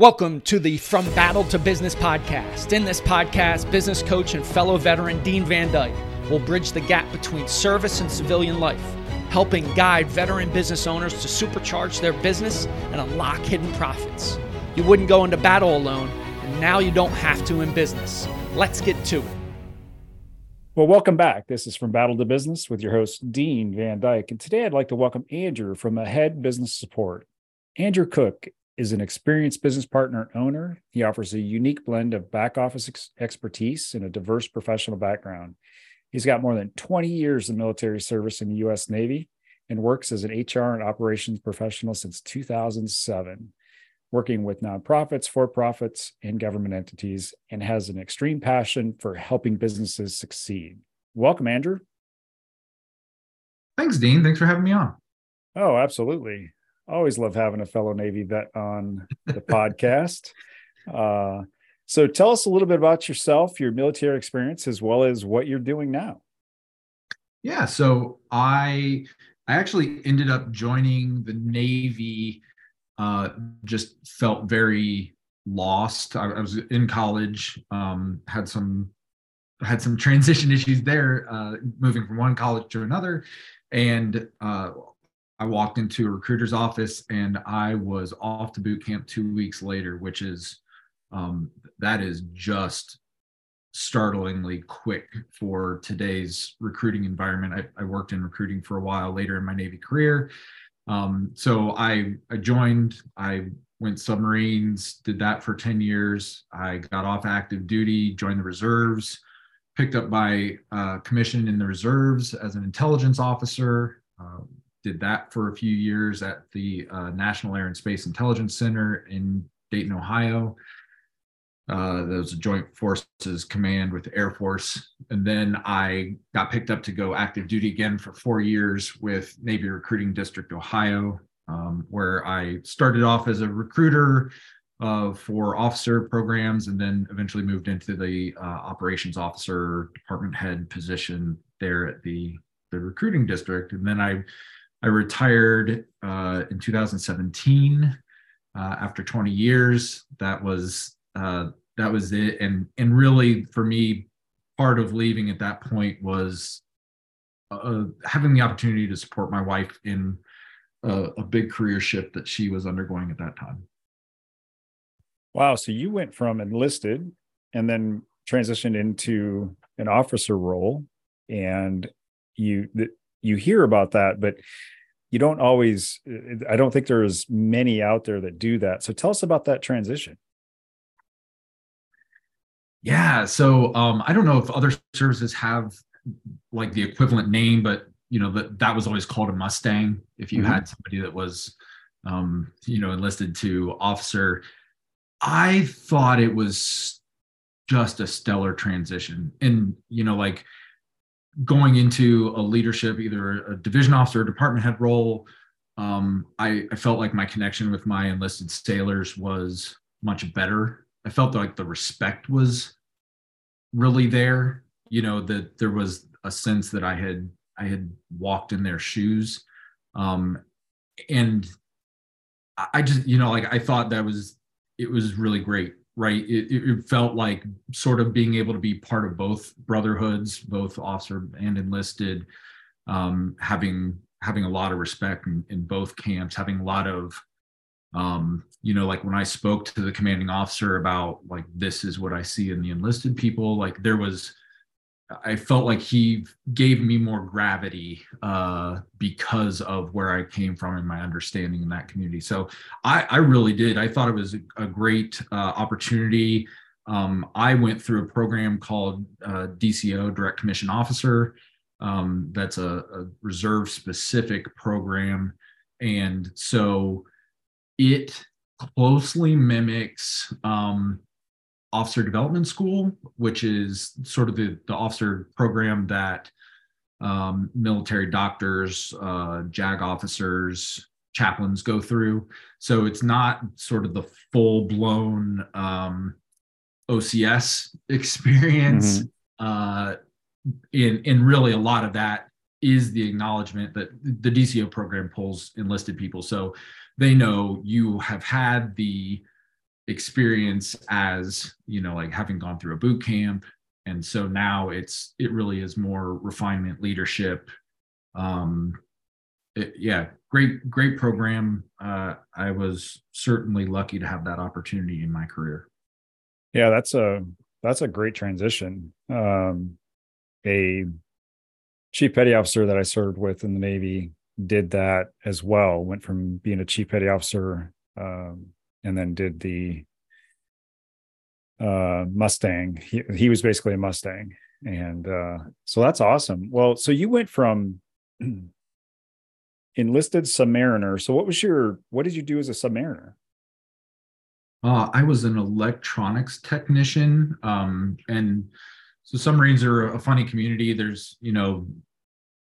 Welcome to the From Battle to Business podcast. In this podcast, business coach and fellow veteran Dean Van Dyke will bridge the gap between service and civilian life, helping guide veteran business owners to supercharge their business and unlock hidden profits. You wouldn't go into battle alone, and now you don't have to in business. Let's get to it. Well, welcome back. This is From Battle to Business with your host, Dean Van Dyke. And today I'd like to welcome Andrew from Ahead Business Support. Andrew Cook is an experienced business partner and owner. He offers a unique blend of back office ex- expertise and a diverse professional background. He's got more than 20 years of military service in the U.S. Navy and works as an HR and operations professional since 2007, working with nonprofits, for profits, and government entities, and has an extreme passion for helping businesses succeed. Welcome, Andrew. Thanks, Dean. Thanks for having me on. Oh, absolutely always love having a fellow Navy vet on the podcast. Uh, so tell us a little bit about yourself, your military experience, as well as what you're doing now. Yeah, so I I actually ended up joining the Navy. Uh, just felt very lost. I, I was in college, um, had some had some transition issues there, uh, moving from one college to another, and uh, I walked into a recruiter's office and I was off to boot camp two weeks later, which is um, that is just startlingly quick for today's recruiting environment. I, I, worked in recruiting for a while later in my Navy career. Um, so I, I joined, I went submarines, did that for 10 years. I got off active duty, joined the reserves, picked up my uh, commission in the reserves as an intelligence officer. Um, did that for a few years at the uh, National Air and Space Intelligence Center in Dayton, Ohio. Uh, there was a Joint Forces Command with the Air Force. And then I got picked up to go active duty again for four years with Navy Recruiting District, Ohio, um, where I started off as a recruiter uh, for officer programs and then eventually moved into the uh, operations officer department head position there at the, the recruiting district. And then I I retired uh, in 2017 uh, after 20 years. That was uh, that was it, and and really for me, part of leaving at that point was uh, having the opportunity to support my wife in a, a big career shift that she was undergoing at that time. Wow! So you went from enlisted and then transitioned into an officer role, and you you hear about that, but you don't always, I don't think there's many out there that do that. So tell us about that transition. Yeah. So um, I don't know if other services have like the equivalent name, but you know that that was always called a Mustang. If you mm-hmm. had somebody that was, um, you know, enlisted to officer, I thought it was just a stellar transition, and you know, like going into a leadership, either a division officer or department head role, um, I, I, felt like my connection with my enlisted sailors was much better. I felt like the respect was really there. You know that there was a sense that I had I had walked in their shoes, um, and I just you know like I thought that was it was really great right? It, it, felt like sort of being able to be part of both brotherhoods, both officer and enlisted, um, having having a lot of respect in, in, both camps, having a lot of, um, you know, like when I spoke to the commanding officer about like this is what I see in the enlisted people, like there was I felt like he gave me more gravity uh, because of where I came from and my understanding in that community. So I, I really did. I thought it was a, great uh, opportunity. Um, I went through a program called uh, DCO, Direct Commission Officer. Um, that's a, a reserve specific program. And so it closely mimics um, officer development school, which is sort of the, the officer program that um, military doctors, uh, JAG officers, chaplains go through. So it's not sort of the full blown um, OCS experience. Mm-hmm. Uh, in, in really a lot of that is the acknowledgement that the DCO program pulls enlisted people. So they know you have had the experience as you know like having gone through a boot camp. And so now it's it really is more refinement leadership. Um it, yeah great great program. Uh i was certainly lucky to have that opportunity in my career. Yeah that's a that's a great transition. Um a chief petty officer that i served with in the navy did that as well went from being a chief petty officer um and then did the uh, Mustang. He, he was basically a Mustang. And uh, so that's awesome. Well, so you went from enlisted submariner. So what was your, what did you do as a submariner? Uh, I was an electronics technician. Um, and so submarines are a funny community. There's, you know,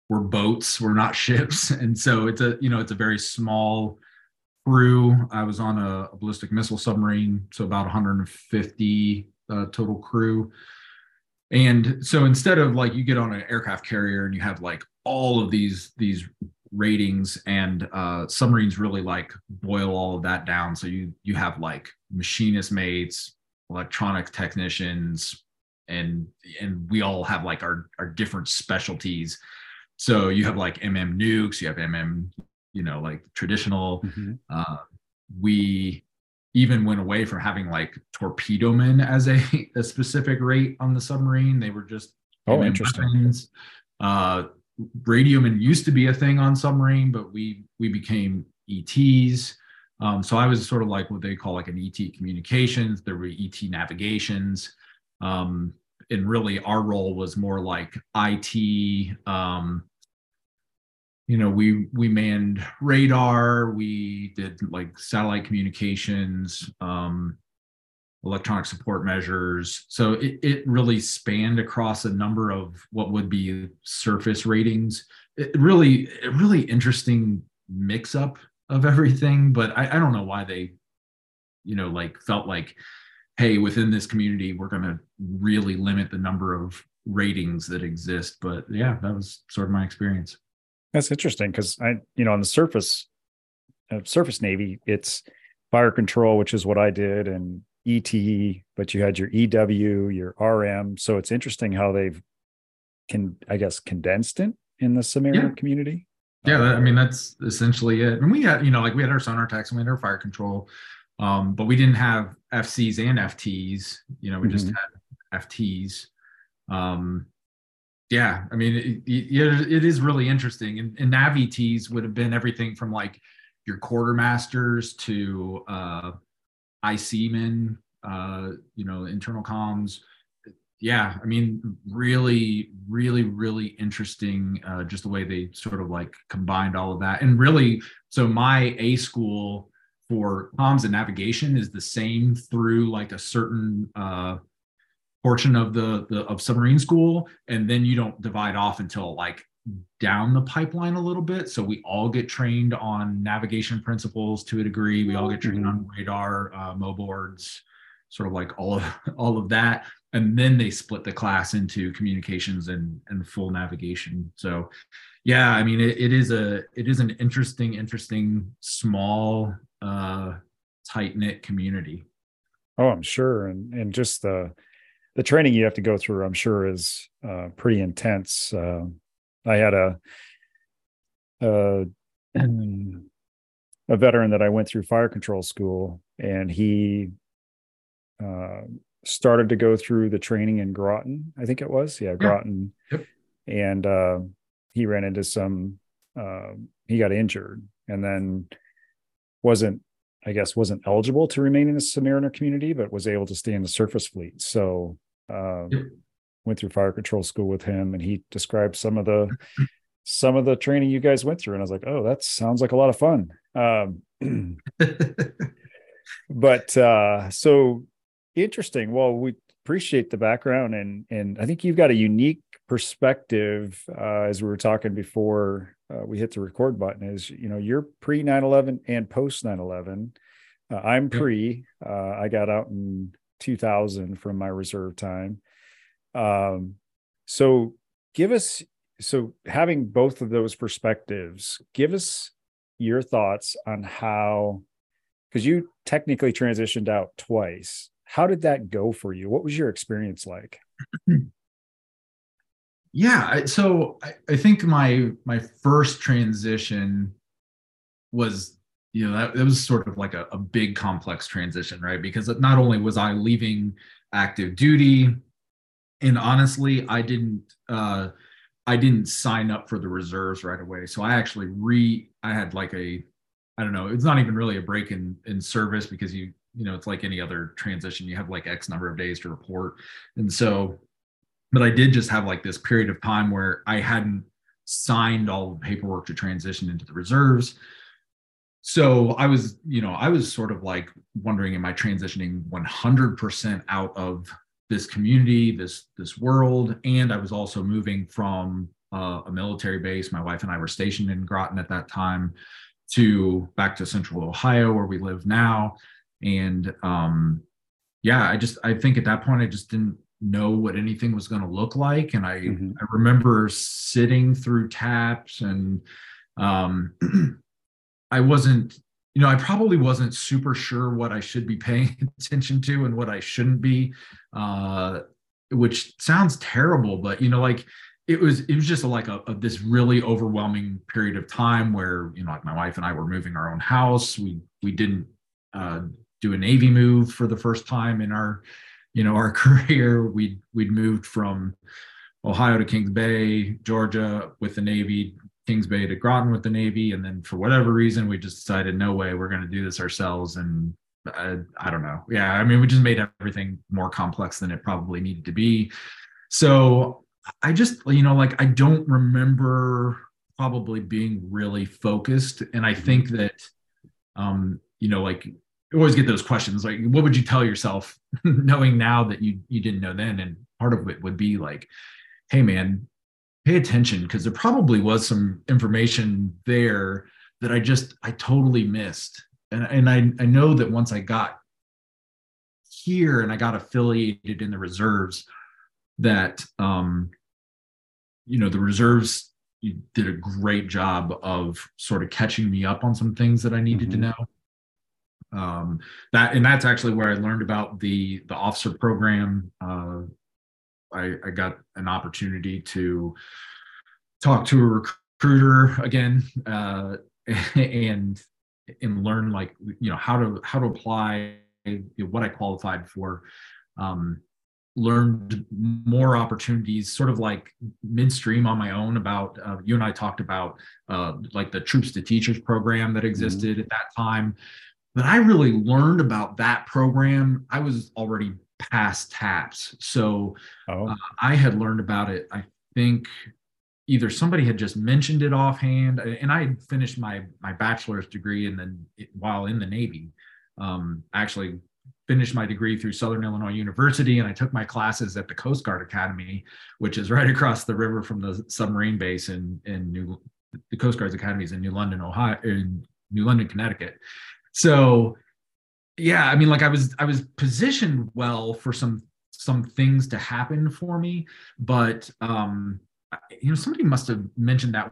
we're boats, we're not ships. And so it's a, you know, it's a very small crew. I was on a, a ballistic missile submarine, so about 150 uh, total crew. And so instead of like you get on an aircraft carrier and you have like all of these these ratings and uh, submarines really like boil all of that down. So you you have like machinist mates, electronic technicians, and and we all have like our our different specialties. So you have like MM nukes, you have MM you know like traditional mm-hmm. uh, we even went away from having like torpedo men as a, a specific rate on the submarine. They were just oh interesting. uh radiomen used to be a thing on submarine but we we became ets um, so i was sort of like what they call like an et communications. There were et navigations. Um, and really our role was more like it um, you know we we manned radar we did like satellite communications um, electronic support measures. So it, it really spanned across a number of what would be surface ratings. It really really interesting mix up of everything but I, I don't know why they you know like felt like hey within this community we're going to really limit the number of ratings that exist but yeah that was sort of my experience that's interesting because I, you know, on the surface, uh, surface Navy, it's fire control, which is what I did, and ET, but you had your EW, your RM. So it's interesting how they've can, I guess, condensed it in the Submariner yeah. community. Yeah, I mean that's essentially it. And we had, you know, like we had our sonar techs and we had our fire control, um, but we didn't have FCs and FTs. You know, we mm-hmm. just had FTs. Um, yeah, I mean, it, it, it is really interesting. And, and would have been everything from like your quartermasters to uh, IC men, uh, you know, internal comms. Yeah, I mean, really, really, really interesting. Uh, just the way they sort of like combined all of that, and really, so my A school for comms and navigation is the same through like a certain uh, portion of the, the of submarine school and then you don't divide off until like down the pipeline a little bit. So we all get trained on navigation principles to a degree. We all get trained on mm-hmm. radar uh, moboards sort of like all of all of that. And then they split the class into communications and and full navigation. So yeah i mean it, it is a it is an interesting interesting small uh tight knit community. Oh i'm sure. And and just the the training you have to go through, I'm sure, is uh, pretty intense. Uh, I had a, a a veteran that I went through fire control school, and he uh, started to go through the training in Groton. I think it was, yeah, Groton, yep. and uh, he ran into some. Uh, he got injured, and then wasn't I guess wasn't eligible to remain in the Submariner community, but was able to stay in the surface fleet. So um, yep. Went through fire control school with him, and he described some of the some of the training you guys went through, and I was like, "Oh, that sounds like a lot of fun." Um, but uh, so interesting. Well, we appreciate the background, and and I think you've got a unique perspective. Uh, as we were talking before uh, we hit the record button, is you know you're pre 9/11 and post 9/11. Uh, I'm pre. Uh, I got out in 2000 from my reserve time. Um, so give us, so having both of those perspectives, give us your thoughts on how because you technically transitioned out twice. How did that go for you? What was your experience like? yeah, so I, I think my my first transition was you know that, that was sort of like a, a big complex transition right? Because not only was i leaving active duty and honestly i didn't uh i didn't sign up for the reserves right away. So i actually re i had like a i don't know it's not even really a break in in service because you you know it's like any other transition you have like x number of days to report. And so but i did just have like this period of time where i hadn't signed all the paperwork to transition into the reserves. So i was you know i was sort of like wondering am i transitioning 100% out of this community this this world? And i was also moving from uh, a military base. My wife and i were stationed in groton at that time to back to central ohio where we live now. And um yeah i just i think at that point i just didn't know what anything was going to look like and i mm-hmm. i remember sitting through taps and um I wasn't, you know, I probably wasn't super sure what I should be paying attention to and what I shouldn't be, uh, which sounds terrible, but you know, like it was, it was just like a, a, this really overwhelming period of time where, you know, like my wife and I were moving our own house. We, we didn't uh, do a Navy move for the first time in our, you know, our career. We, we'd moved from Ohio to Kings Bay, Georgia with the Navy, Kings Bay to Groton with the Navy, and then for whatever reason, we just decided no way, we're going to do this ourselves. And I, I don't know. Yeah, I mean, we just made everything more complex than it probably needed to be. So I just, you know, like I don't remember probably being really focused, and I think mm-hmm. that, um, you know, like you always get those questions like, what would you tell yourself, knowing now that you you didn't know then? And part of it would be like, hey man pay attention because there probably was some information there that I just I totally missed. And and I I know that once I got here and I got affiliated in the reserves that um you know the reserves did a great job of sort of catching me up on some things that I needed mm-hmm. to know. Um, that and that's actually where I learned about the the officer program. Uh, I, I got an opportunity to talk to a recruiter again uh, and and learn like you know how to how to apply you know, what I qualified for. Um, learned more opportunities sort of like midstream on my own about uh, you and i talked about uh, like the troops to teachers program that mm-hmm. existed mm-hmm. at that time but i really learned about that program i was already past taps so oh. uh, i had learned about it i think either somebody had just mentioned it offhand and i had finished my my bachelor's degree and then while in the navy um, actually finished my degree through southern illinois university and i took my classes at the coast guard academy which is right across the river from the submarine base in in new the coast guard's academy is in new london ohio in new london connecticut so yeah i mean like i was i was positioned well for some some things to happen for me but um you know somebody must have mentioned that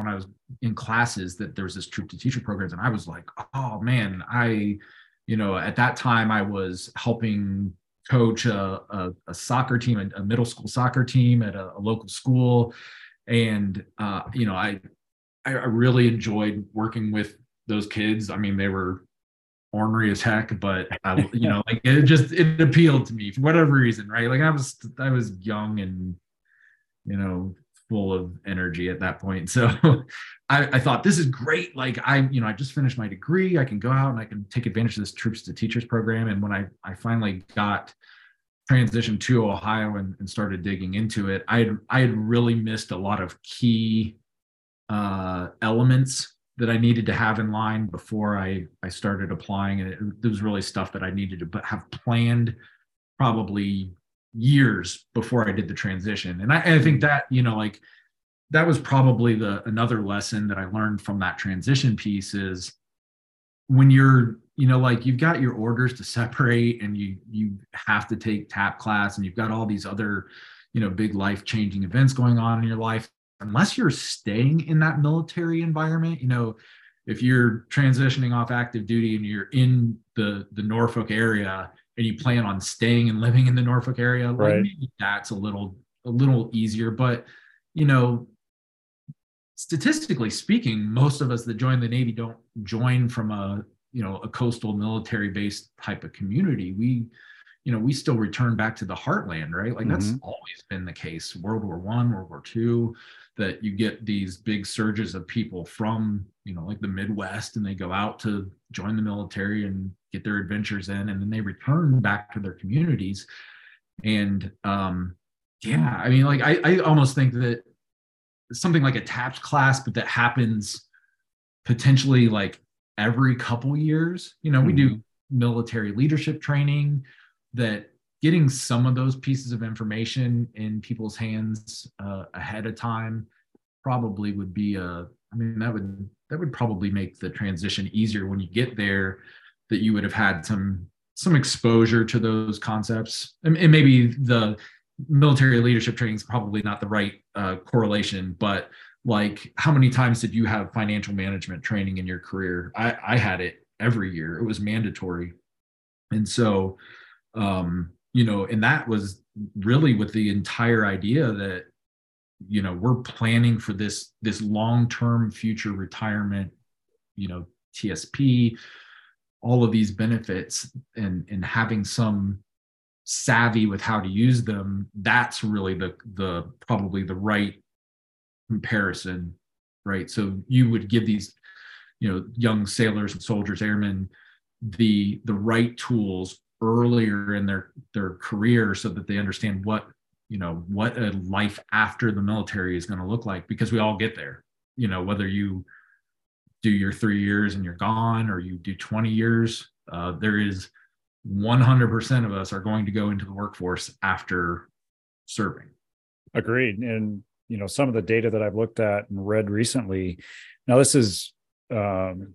when I was in classes that there was this troop to teacher programs, and I was like, oh man, I, you know, at that time I was helping coach a, a, a soccer team, a, middle school soccer team at a, a local school, and uh, you know, I I really enjoyed working with those kids. I mean, they were ornery as heck, but I, you know, like it just it appealed to me for whatever reason, right? Like I was I was young and you know, full of energy at that point. So I, I, thought this is great. Like I, you know, I just finished my degree. I can go out and I can take advantage of this troops to teachers program. And when I, I finally got transitioned to Ohio and, and started digging into it, I had, I had really missed a lot of key uh, elements that I needed to have in line before I, I started applying. And it, it was really stuff that I needed to have planned probably years before I did the transition. And I, I, think that, you know, like that was probably the another lesson that I learned from that transition piece is when you're, you know, like you've got your orders to separate and you you have to take tap class and you've got all these other, you know, big life changing events going on in your life. Unless you're staying in that military environment, you know, if you're transitioning off active duty and you're in the the Norfolk area and you plan on staying and living in the Norfolk area, right. like maybe that's a little a little easier. But you know, statistically speaking, most of us that join the Navy don't join from a you know a coastal military based type of community. We you know we still return back to the heartland, right? Like that's mm-hmm. always been the case. World War One, World War Two that you get these big surges of people from you know like the midwest and they go out to join the military and get their adventures in and then they return back to their communities and um yeah i mean like i, I almost think that something like a taps class but that happens potentially like every couple years you know mm-hmm. we do mm-hmm. military leadership training that getting some of those pieces of information in people's hands uh, ahead of time probably would be a i mean that would that would probably make the transition easier when you get there that you would have had some some exposure to those concepts. And, and maybe the military leadership training is probably not the right uh, correlation but like how many times did you have financial management training in your career? I i had it every year. It was mandatory. And so um you know and that was really with the entire idea that you know we're planning for this this long-term future retirement you know tsp all of these benefits and and having some savvy with how to use them that's really the the probably the right comparison right? So you would give these you know young sailors and soldiers airmen the the right tools earlier in their their career so that they understand what you know what a life after the military is going to look like because we all get there. You know whether you do your three years and you're gone or you do 20 years uh, there is 100% of us are going to go into the workforce after serving. Agreed. And you know some of the data that i've looked at and read recently now this is um,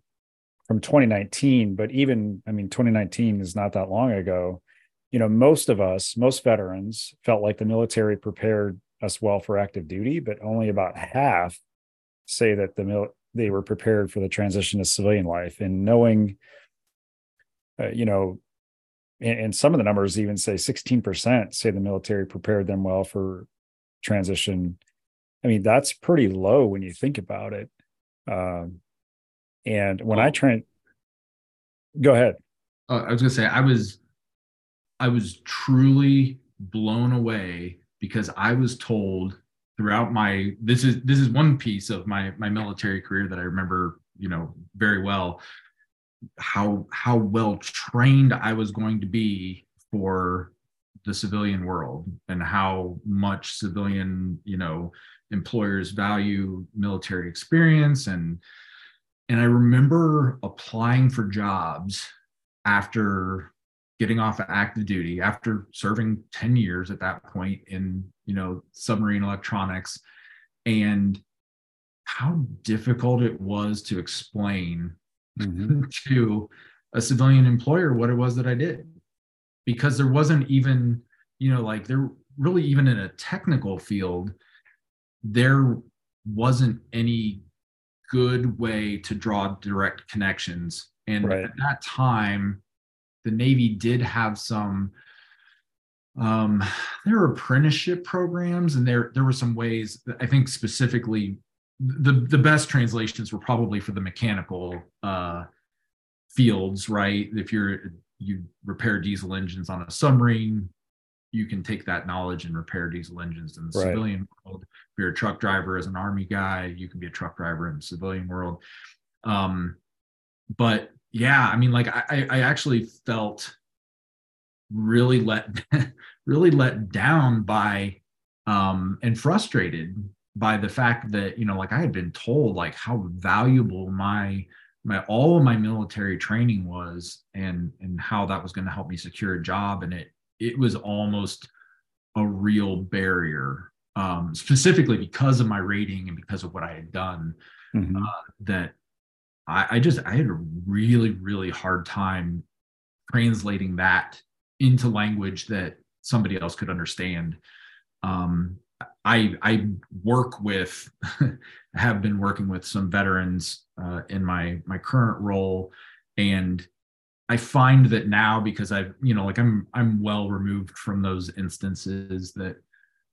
from 2019, but even, I mean, 2019 is not that long ago. You know, most of us, most veterans felt like the military prepared us well for active duty, but only about half say that the mil- they were prepared for the transition to civilian life. And knowing, uh, you know, and, and, some of the numbers even say 16% say the military prepared them well for transition. I mean, that's pretty low when you think about it. Um, and when I train, go ahead. Uh, I was gonna say I was, I was truly blown away because I was told throughout my this is this is one piece of my my military career that I remember you know very well how how well trained I was going to be for the civilian world and how much civilian you know employers value military experience and and I remember applying for jobs after getting off of active duty, after serving 10 years at that point in, you know, submarine electronics, and how difficult it was to explain mm-hmm. to a civilian employer what it was that I did. Because there wasn't even, you know, like there really even in a technical field, there wasn't any good way to draw direct connections. And right. at that time, the Navy did have some um there were apprenticeship programs and there there were some ways i think specifically the the best translations were probably for the mechanical uh fields right if you're you repair diesel engines on a submarine you can take that knowledge and repair diesel engines in the right. civilian world. If you're a truck driver as an army guy, you can be a truck driver in the civilian world. Um, but yeah, I mean, like I, I actually felt really let really let down by um and frustrated by the fact that you know like i had been told like how valuable my my all of my military training was and and how that was going to help me secure a job and it it was almost a real barrier, um, specifically because of my rating and because of what I had done. Mm-hmm. Uh, that I, I just I had a really really hard time translating that into language that somebody else could understand. Um, I I work with have been working with some veterans uh, in my my current role, and I find that now because I've you know like I'm I'm well removed from those instances that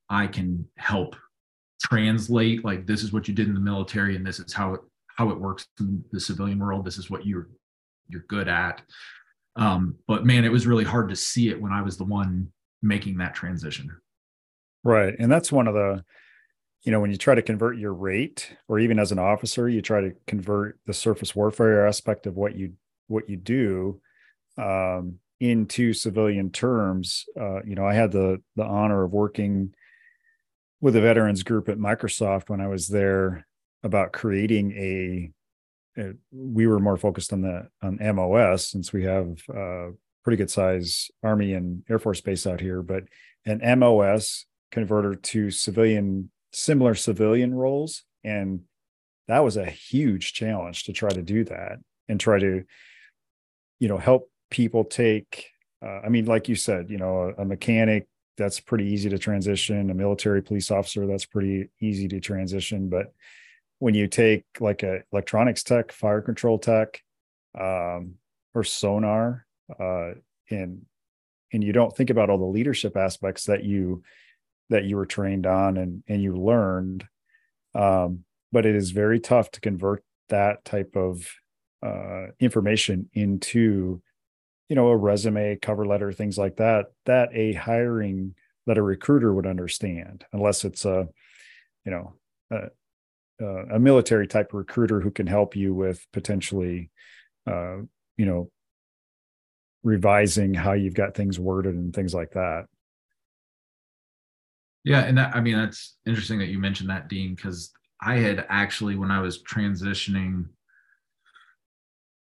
I can help translate like this is what you did in the military and this is how it how it works in the civilian world. This is what you're you're good at. Um, but man, it was really hard to see it when I was the one making that transition. Right. And that's one of the, you know, when you try to convert your rate, or even as an officer, you try to convert the surface warfare aspect of what you what you do um, into civilian terms. Uh, you know, I had the the honor of working with a veterans group at Microsoft when I was there about creating a, we were more focused on the on MOS since we have uh, pretty good size Army and Air Force base out here, but an MOS converter to civilian, similar civilian roles. And that was a huge challenge to try to do that and try to, you know, help people take, uh, I mean, like you said, you know, a, a mechanic, that's pretty easy to transition. A military police officer, that's pretty easy to transition. But when you take like a electronics tech, fire control tech, um, or sonar, uh, and and you don't think about all the leadership aspects that you that you were trained on and and you learned um, but it is very tough to convert that type of uh, information into you know a resume cover letter things like that that a hiring that a recruiter would understand unless it's a you know a, a military type recruiter who can help you with potentially uh, you know revising how you've got things worded and things like that. Yeah, and that I mean that's interesting that you mentioned that, Dean, because I had actually when I was transitioning,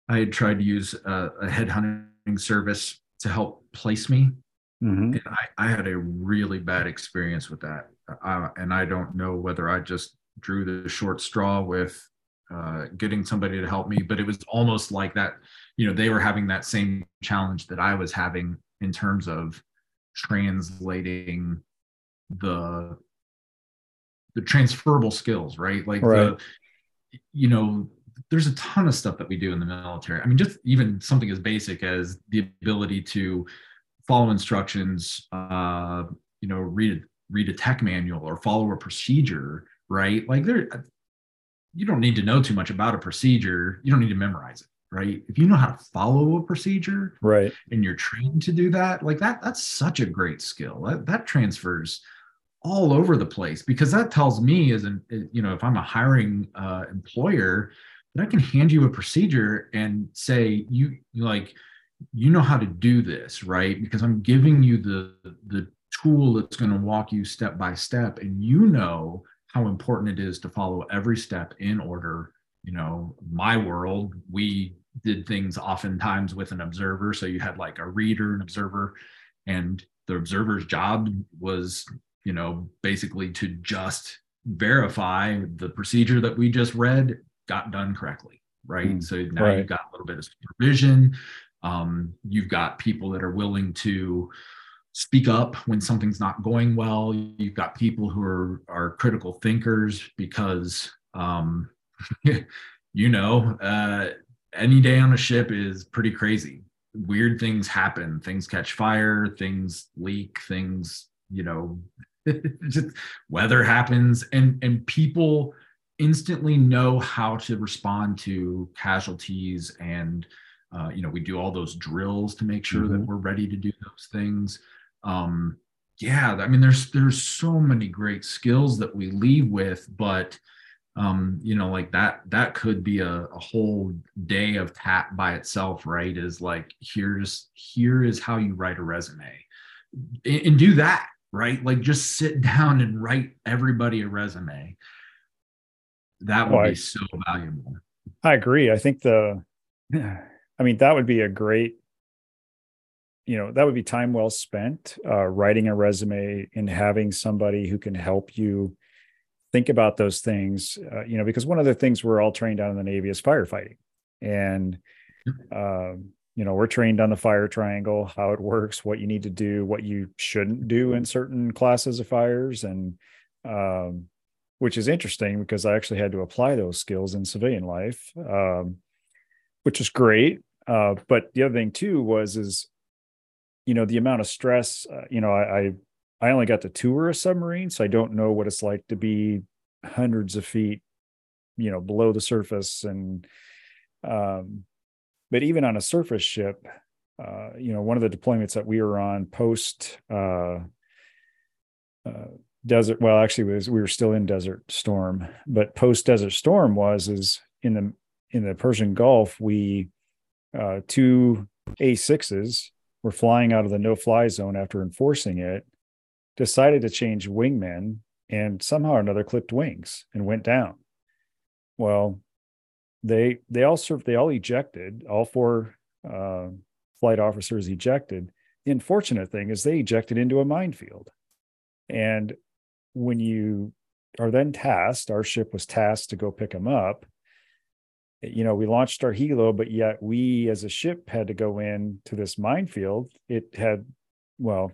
I had tried to use a, a headhunting service to help place me. Mm-hmm. And I, I, had a really bad experience with that. Uh, and I don't know whether I just drew the short straw with uh, getting somebody to help me, but it was almost like that you know they were having that same challenge that i was having in terms of translating the the transferable skills right like right. the you know there's a ton of stuff that we do in the military. I mean just even something as basic as the ability to follow instructions uh you know read read a tech manual or follow a procedure right? Like there you don't need to know too much about a procedure. You don't need to memorize it right? If you know how to follow a procedure right. and you're trained to do that like that that's such a great skill. That, that transfers all over the place because that tells me as an you know if i'm a hiring uh, employer i can hand you a procedure and say you like you know how to do this right? Because i'm giving you the the tool that's going to walk you step by step and you know how important it is to follow every step in order. You know my world we did things oftentimes with an observer. So you had like a reader an observer and the observer's job was you know basically to just verify the procedure that we just read got done correctly right mm, so now right. you've got a little bit of supervision um, you've got people that are willing to speak up when something's not going well you've got people who are are critical thinkers because um, you know, uh, any day on a ship is pretty crazy. Weird things happen. Things catch fire. Things leak. Things, you know, just weather happens, and and people instantly know how to respond to casualties and uh, you know we do all those drills to make sure mm-hmm. that we're ready to do those things um, yeah i mean there's there's so many great skills that we leave with but um, you know, like that, that could be a, a whole day of tap by itself, right? Is like, here's, here is how you write a resume and, and do that, right? Like just sit down and write everybody a resume. That would be so valuable. I agree. I think the, I mean, that would be a great, you know, that would be time well spent uh, writing a resume and having somebody who can help you think about those things, uh, you know, because one of the things we're all trained on in the Navy is firefighting. And, um, you know, we're trained on the fire triangle, how it works, what you need to do, what you shouldn't do in certain classes of fires. And um, which is interesting because I actually had to apply those skills in civilian life, um, which is great. Uh, but the other thing too was is, you know, the amount of stress. Uh, you know, I, I I only got to tour a submarine, so I don't know what it's like to be hundreds of feet, you know, below the surface. And um, but even on a surface ship, uh, you know, one of the deployments that we were on post uh, uh, desert, well, actually, was we were still in Desert Storm, but post Desert Storm was is in the in the Persian Gulf, we uh, two A6s were flying out of the no fly zone after enforcing it, decided to change wingmen and somehow or another clipped wings and went down. Well, they they all served, they all ejected, all four uh, flight officers ejected. The unfortunate thing is they ejected into a minefield. And when you are then tasked, our ship was tasked to go pick them up. You know, we launched our helo, but yet we as a ship had to go in to this minefield. It had, well,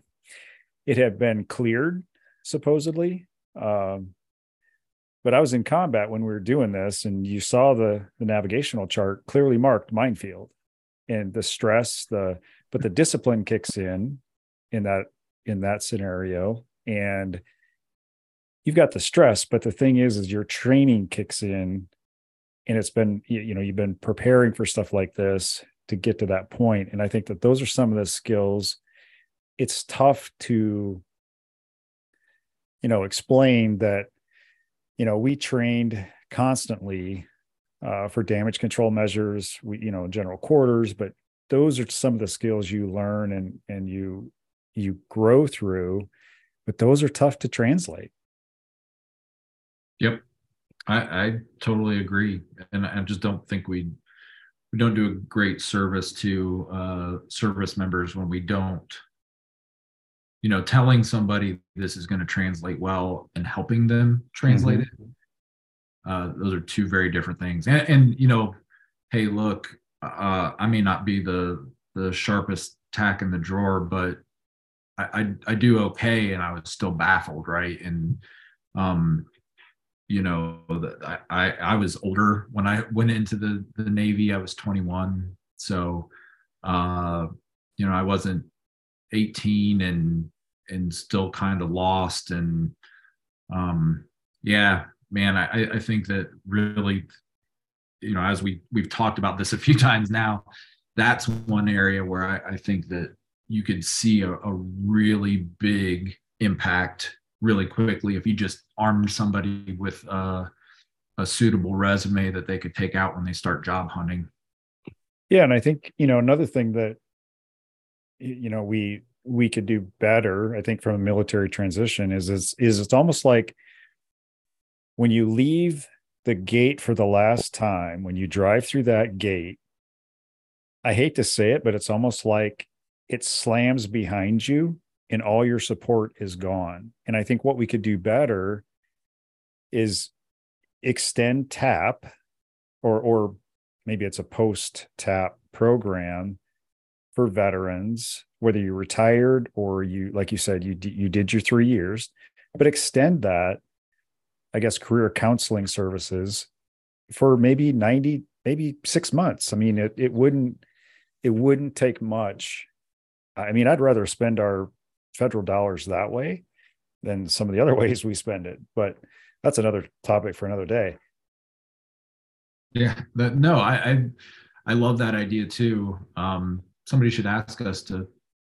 it had been cleared supposedly. Um, but I was in combat when we were doing this, and you saw the the navigational chart clearly marked minefield, and the stress, the but the discipline kicks in in that in that scenario, and you've got the stress, but the thing is, is your training kicks in, and it's been you know you've been preparing for stuff like this to get to that point, and I think that those are some of the skills. It's tough to you know explain that you know we trained constantly uh, for damage control measures we you know general quarters but those are some of the skills you learn and and you you grow through. But those are tough to translate yep. I i totally agree. And i just don't think we we don't do a great service to uh service members when we don't you know telling somebody this is going to translate well and helping them translate mm-hmm. it. Uh, those are two very different things. And, and you know hey look uh, i may not be the the sharpest tack in the drawer but I, I, I do okay and i was still baffled right? And um you know I, I i was older when i went into the the navy i was 21 so uh you know i wasn't 18 and and still kind of lost and um yeah man i i think that really you know as we we've talked about this a few times now that's one area where i, I think that you could see a, a really big impact really quickly if you just armed somebody with a, a suitable resume that they could take out when they start job hunting. Yeah and i think you know another thing that you know we we could do better, I think, from a military transition is is, is it's almost like when you leave the gate for the last time, when you drive through that gate, I hate to say it, but it's almost like it slams behind you and all your support is gone. And I think what we could do better is extend TAP or or maybe it's a post TAP program for veterans whether you retired or you like you said you you did your 3 years but extend that i guess career counseling services for maybe 90 maybe 6 months i mean it it wouldn't it wouldn't take much i mean i'd rather spend our federal dollars that way than some of the other ways we spend it but that's another topic for another day yeah that no i i, I love that idea too um somebody should ask us to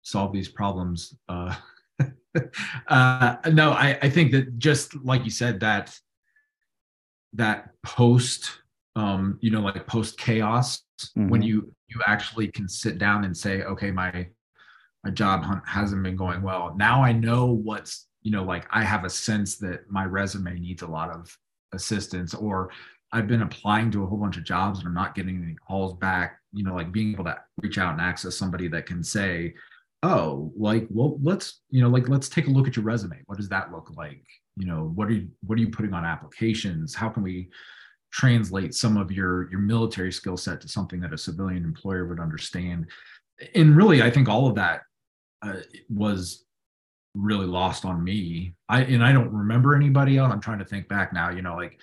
solve these problems. Uh, uh, no, I, I think that just like you said, that that post, um, you know, like post chaos, mm-hmm. when you you actually can sit down and say, okay, my my job hunt hasn't been going well. Now I know what's you know, like I have a sense that my resume needs a lot of assistance, or I've been applying to a whole bunch of jobs and I'm not getting any calls back. You know like being able to reach out and access somebody that can say oh like well let's you know like let's take a look at your resume. What does that look like? You know what are you what are you putting on applications? How can we translate some of your your military skill set to something that a civilian employer would understand? And really i think all of that uh, was really lost on me. I and I don't remember anybody else. I'm trying to think back now. You know, like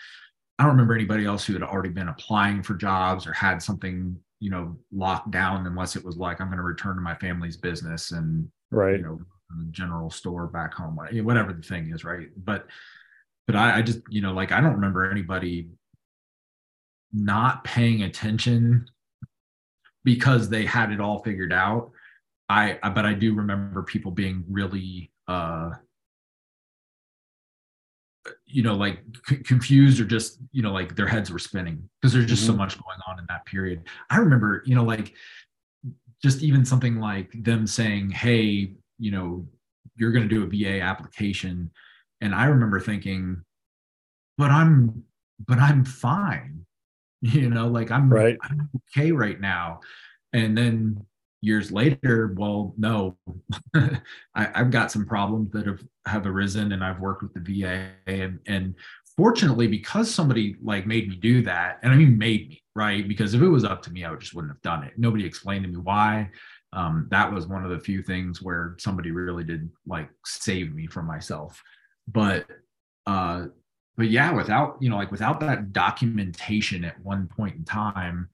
I don't remember anybody else who had already been applying for jobs or had something you know locked down unless it was like I'm going to return to my family's business and right you know the general store back home whatever the thing is right but but I, I just you know like I don't remember anybody not paying attention because they had it all figured out I, I but I do remember people being really uh you know like c- confused or just you know like their heads were spinning because there's just mm-hmm. so much going on in that period. I remember you know like just even something like them saying hey you know you're going to do a va application. And i remember thinking but i'm but i'm fine. You know like i'm right. I'm okay right now. And then years later, well, no, I, have got some problems that have have arisen, and I've worked with the VA, and and fortunately, because somebody like made me do that, and I mean made me right, because if it was up to me, I just wouldn't have done it. Nobody explained to me why. Um, that was one of the few things where somebody really did like save me from myself. But uh, but yeah, without you know, like without that documentation at one point in time,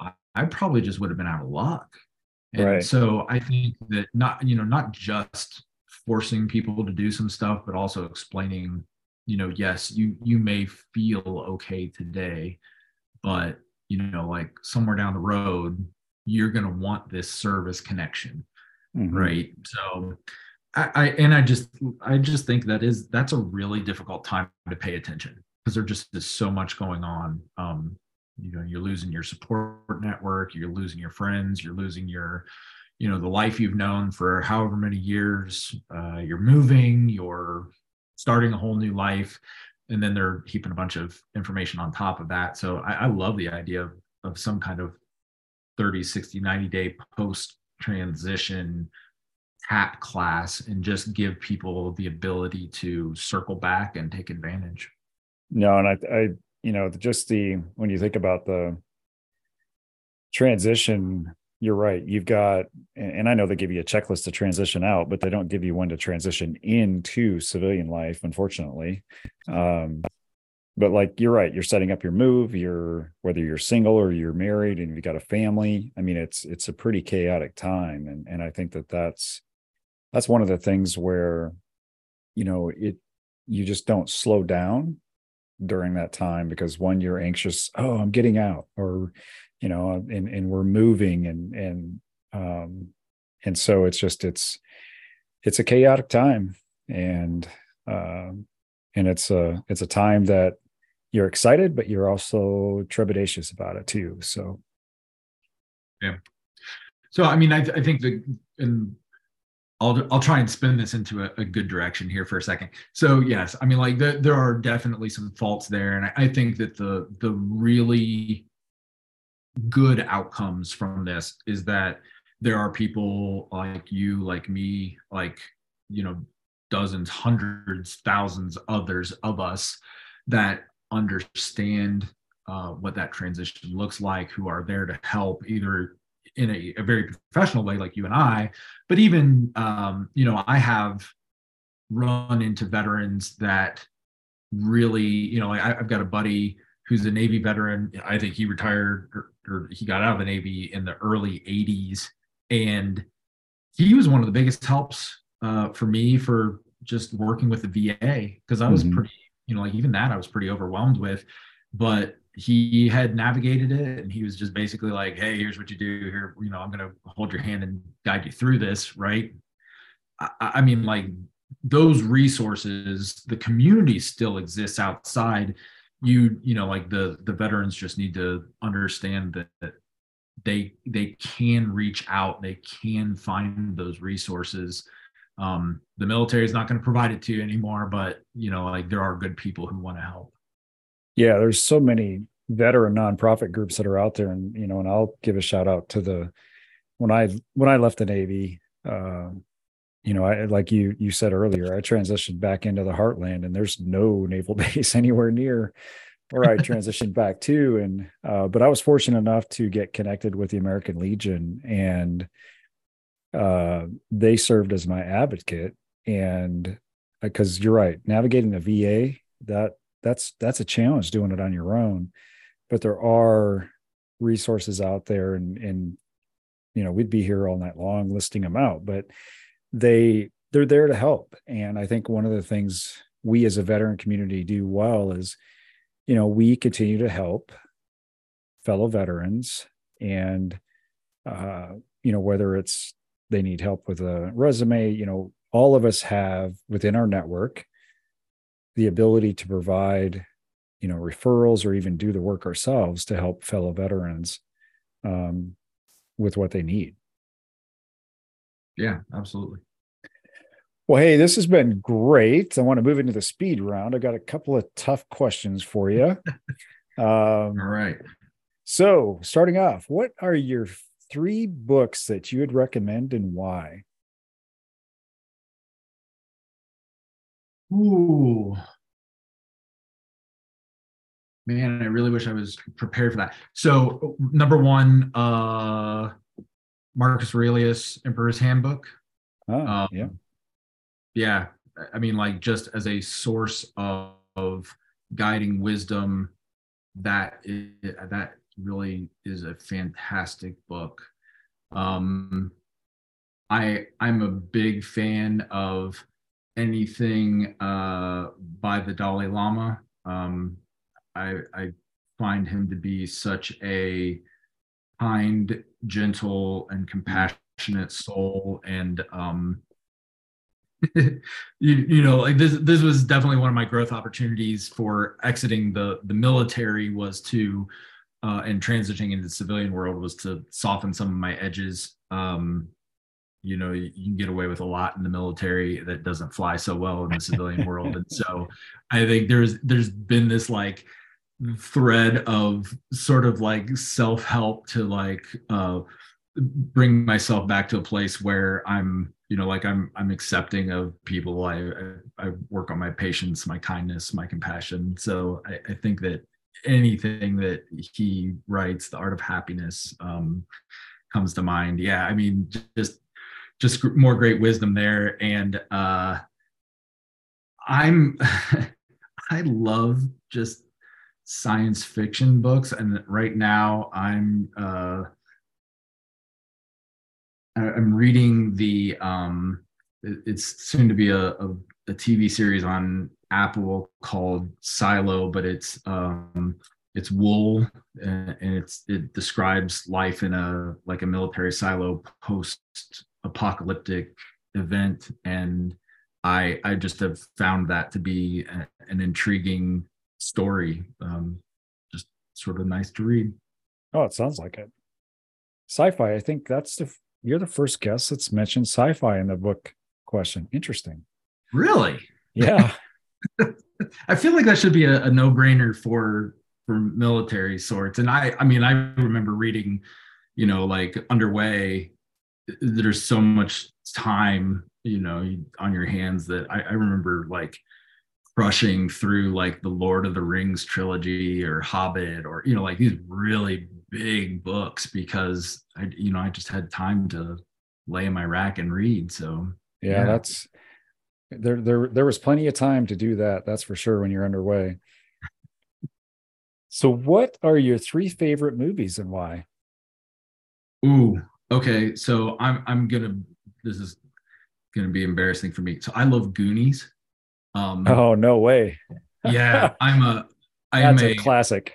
I, I probably just would have been out of luck. And right. so I think that not, you know, not just forcing people to do some stuff, but also explaining, you know, yes, you you may feel okay today, but you know, like somewhere down the road, you're gonna want this service connection. Mm-hmm. Right. So I, I and I just I just think that is that's a really difficult time to pay attention because there just is so much going on. Um, you know you're losing your support network you're losing your friends you're losing your you know the life you've known for however many years uh, you're moving you're starting a whole new life and then they're heaping a bunch of information on top of that. So i, I love the idea of, of some kind of 30 60 90 day post transition tap class and just give people the ability to circle back and take advantage. No and i i you know just the when you think about the transition you're right. You've got and i know they give you a checklist to transition out but they don't give you one to transition into civilian life unfortunately. Um, but like you're right. You're setting up your move. You're whether you're single or you're married and you've got a family i mean it's it's a pretty chaotic time. And and i think that that's that's one of the things where you know it you just don't slow down during that time because one you're anxious oh i'm getting out or you know and and we're moving and and um and so it's just it's it's a chaotic time and um and it's a it's a time that you're excited but you're also trepidatious about it too so. Yeah. So i mean i, I think that in I'll I'll try and spin this into a, a, good direction here for a second. So yes, I mean like the, there are definitely some faults there, and I, I think that the the really good outcomes from this is that there are people like you, like me, like you know dozens, hundreds, thousands others of us that understand uh, what that transition looks like, who are there to help either in a, a very professional way like you and i but even um, you know i have run into veterans that really you know I, have got a buddy who's a navy veteran i think he retired or, or he got out of the navy in the early 80s and he was one of the biggest helps uh, for me for just working with the va because i was mm-hmm. pretty you know like even that i was pretty overwhelmed with but he had navigated it and he was just basically like hey here's what you do here. You know i'm going to hold your hand and guide you through this right? I, I, mean like those resources the community still exists outside. You you know like the the veterans just need to understand that, that they they can reach out they can find those resources. Um the military is not going to provide it to you anymore but you know like there are good people who want to help yeah there's so many veteran nonprofit groups that are out there and you know and i'll give a shout out to the when i when i left the navy uh, you know i like you you said earlier i transitioned back into the heartland and there's no naval base anywhere near where i transitioned back to. And uh, but i was fortunate enough to get connected with the american legion and uh, they served as my advocate. And because uh, you're right, navigating the VA that that's that's a challenge doing it on your own, but there are resources out there, and and you know we'd be here all night long listing them out, but they they're there to help, and I think one of the things we as a veteran community do well is, you know, we continue to help fellow veterans and uh, you know whether it's they need help with a resume you know all of us have within our network the ability to provide you know referrals or even do the work ourselves to help fellow veterans um, with what they need. Yeah absolutely. Well hey this has been great. I want to move into the speed round. I got a couple of tough questions for you um, all right. so starting off what are your three books that you would recommend and why Ooh. Man, I really wish I was prepared for that. So, number one, uh Marcus Aurelius, Emperor's Handbook. Oh, um, yeah. Yeah. I mean, like just as a source of, of guiding wisdom, that is, that really is a fantastic book. Um, I I'm a big fan of anything uh, by the Dalai Lama. Um, I, I find him to be such a kind, gentle, and compassionate soul. And um, you, you know, like this this was definitely one of my growth opportunities for exiting the the military was to uh, and transitioning into the civilian world was to soften some of my edges. Um, you know you can get away with a lot in the military that doesn't fly so well in the civilian world. And so i think there's there's been this like thread of sort of like self-help to like uh bring myself back to a place where i'm you know like i'm i'm accepting of people. I i, I work on my patience my kindness my compassion. So I, I think that anything that he writes the art of happiness um comes to mind. Yeah i mean just just more great wisdom there. And uh, I'm, I love just science fiction books. And right now I'm, uh, I'm reading the, um, it's soon to be a, a, a TV series on Apple called Silo, but it's, um, it's wool and it's it describes life in a like a military silo post apocalyptic event. And i i just have found that to be a, an intriguing story um just sort of nice to read. Oh it sounds like it. Sci-fi i think that's the you're the first guest that's mentioned sci-fi in the book question. Interesting. Really? Yeah. I feel like that should be a, a no-brainer for for military sorts. And i i mean i remember reading you know like underway there's so much time you know on your hands that I, I, remember like crushing through like the lord of the rings trilogy or hobbit or you know like these really big books because i you know i just had time to lay in my rack and read so. Yeah, yeah. that's there there there was plenty of time to do that that's for sure when you're underway. So what are your three favorite movies and why? Ooh Okay, so I'm I'm gonna this is gonna be embarrassing for me. So I love Goonies. Um, oh no way! yeah, I'm a I That's am a, a classic.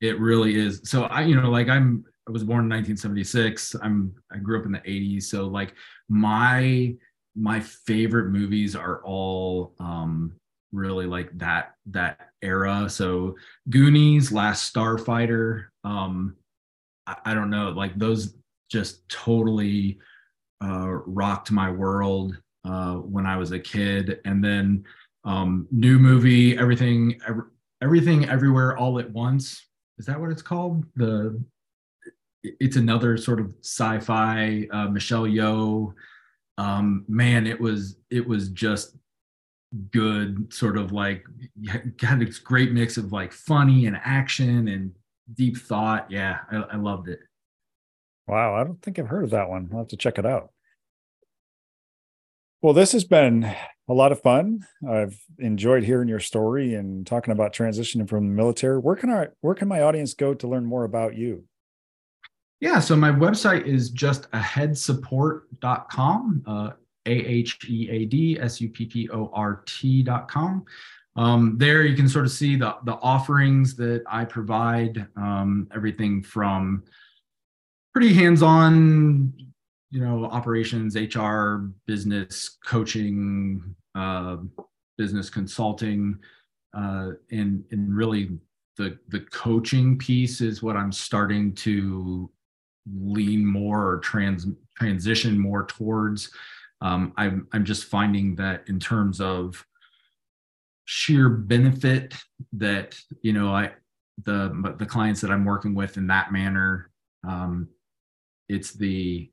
It really is. So I you know like I'm I was born in 1976. I'm I grew up in the 80s. So like my my favorite movies are all um really like that that era. So Goonies, Last Starfighter, um I, I don't know, like those just totally uh, rocked my world uh, when I was a kid. And then um, new movie, everything, every, everything, everywhere, all at once. Is that what it's called? The it's another sort of sci-fi. Uh, Michelle Yeoh. Um, man, it was it was just good. Sort of like had this great mix of like funny and action and deep thought. Yeah, I, I loved it. Wow, I don't think I've heard of that one. I'll have to check it out. Well, this has been a lot of fun. I've enjoyed hearing your story and talking about transitioning from the military. Where can our where can my audience go to learn more about you? Yeah, so my website is just aheadsupport.com, uh, A H E A D S U P P O R T.com. Um, there you can sort of see the, the offerings that I provide, um, everything from pretty hands-on, you know, operations, HR, business coaching, uh, business consulting, uh, and and really the the coaching piece is what I'm starting to lean more or trans transition more towards. Um, I'm I'm just finding that in terms of sheer benefit that you know I the the clients that I'm working with in that manner, um, it's the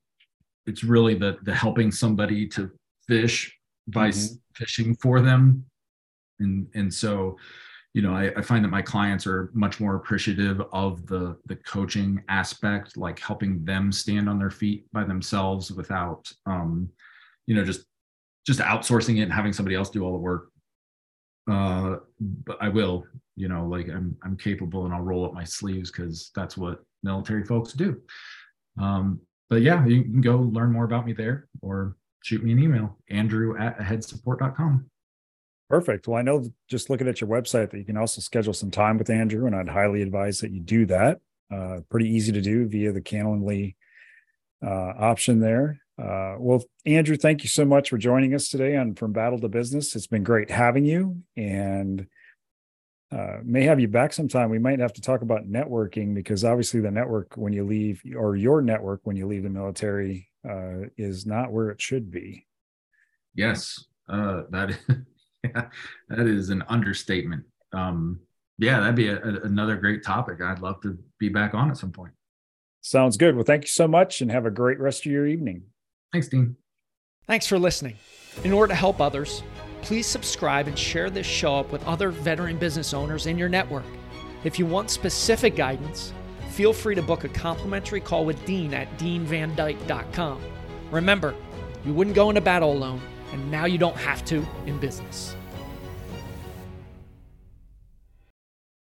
it's really the the helping somebody to fish by mm-hmm. fishing for them, and and so you know, I, I, find that my clients are much more appreciative of the the coaching aspect, like helping them stand on their feet by themselves without, um, you know, just just outsourcing it and having somebody else do all the work. Uh, but I will, you know, like I'm I'm capable and I'll roll up my sleeves because that's what military folks do. Um, but yeah, you can go learn more about me there or shoot me an email, Andrew at aheadsupport.com. Perfect. Well, I know just looking at your website that you can also schedule some time with Andrew, and I'd highly advise that you do that. Uh, pretty easy to do via the Calendly uh, option there. Uh, well, Andrew, thank you so much for joining us today on From Battle to Business. It's been great having you, and uh, may have you back sometime. We might have to talk about networking because obviously the network when you leave, or your network when you leave the military, uh, is not where it should be. Yes, uh, that yeah, that is an understatement. Um, yeah, that'd be a, a, another great topic. I'd love to be back on at some point. Sounds good. Well, thank you so much and have a great rest of your evening. Thanks, Dean. Thanks for listening. In order to help others, please subscribe and share this show up with other veteran business owners in your network. If you want specific guidance, feel free to book a complimentary call with Dean at deanvandyke.com. Remember, you wouldn't go into battle alone and now you don't have to in business.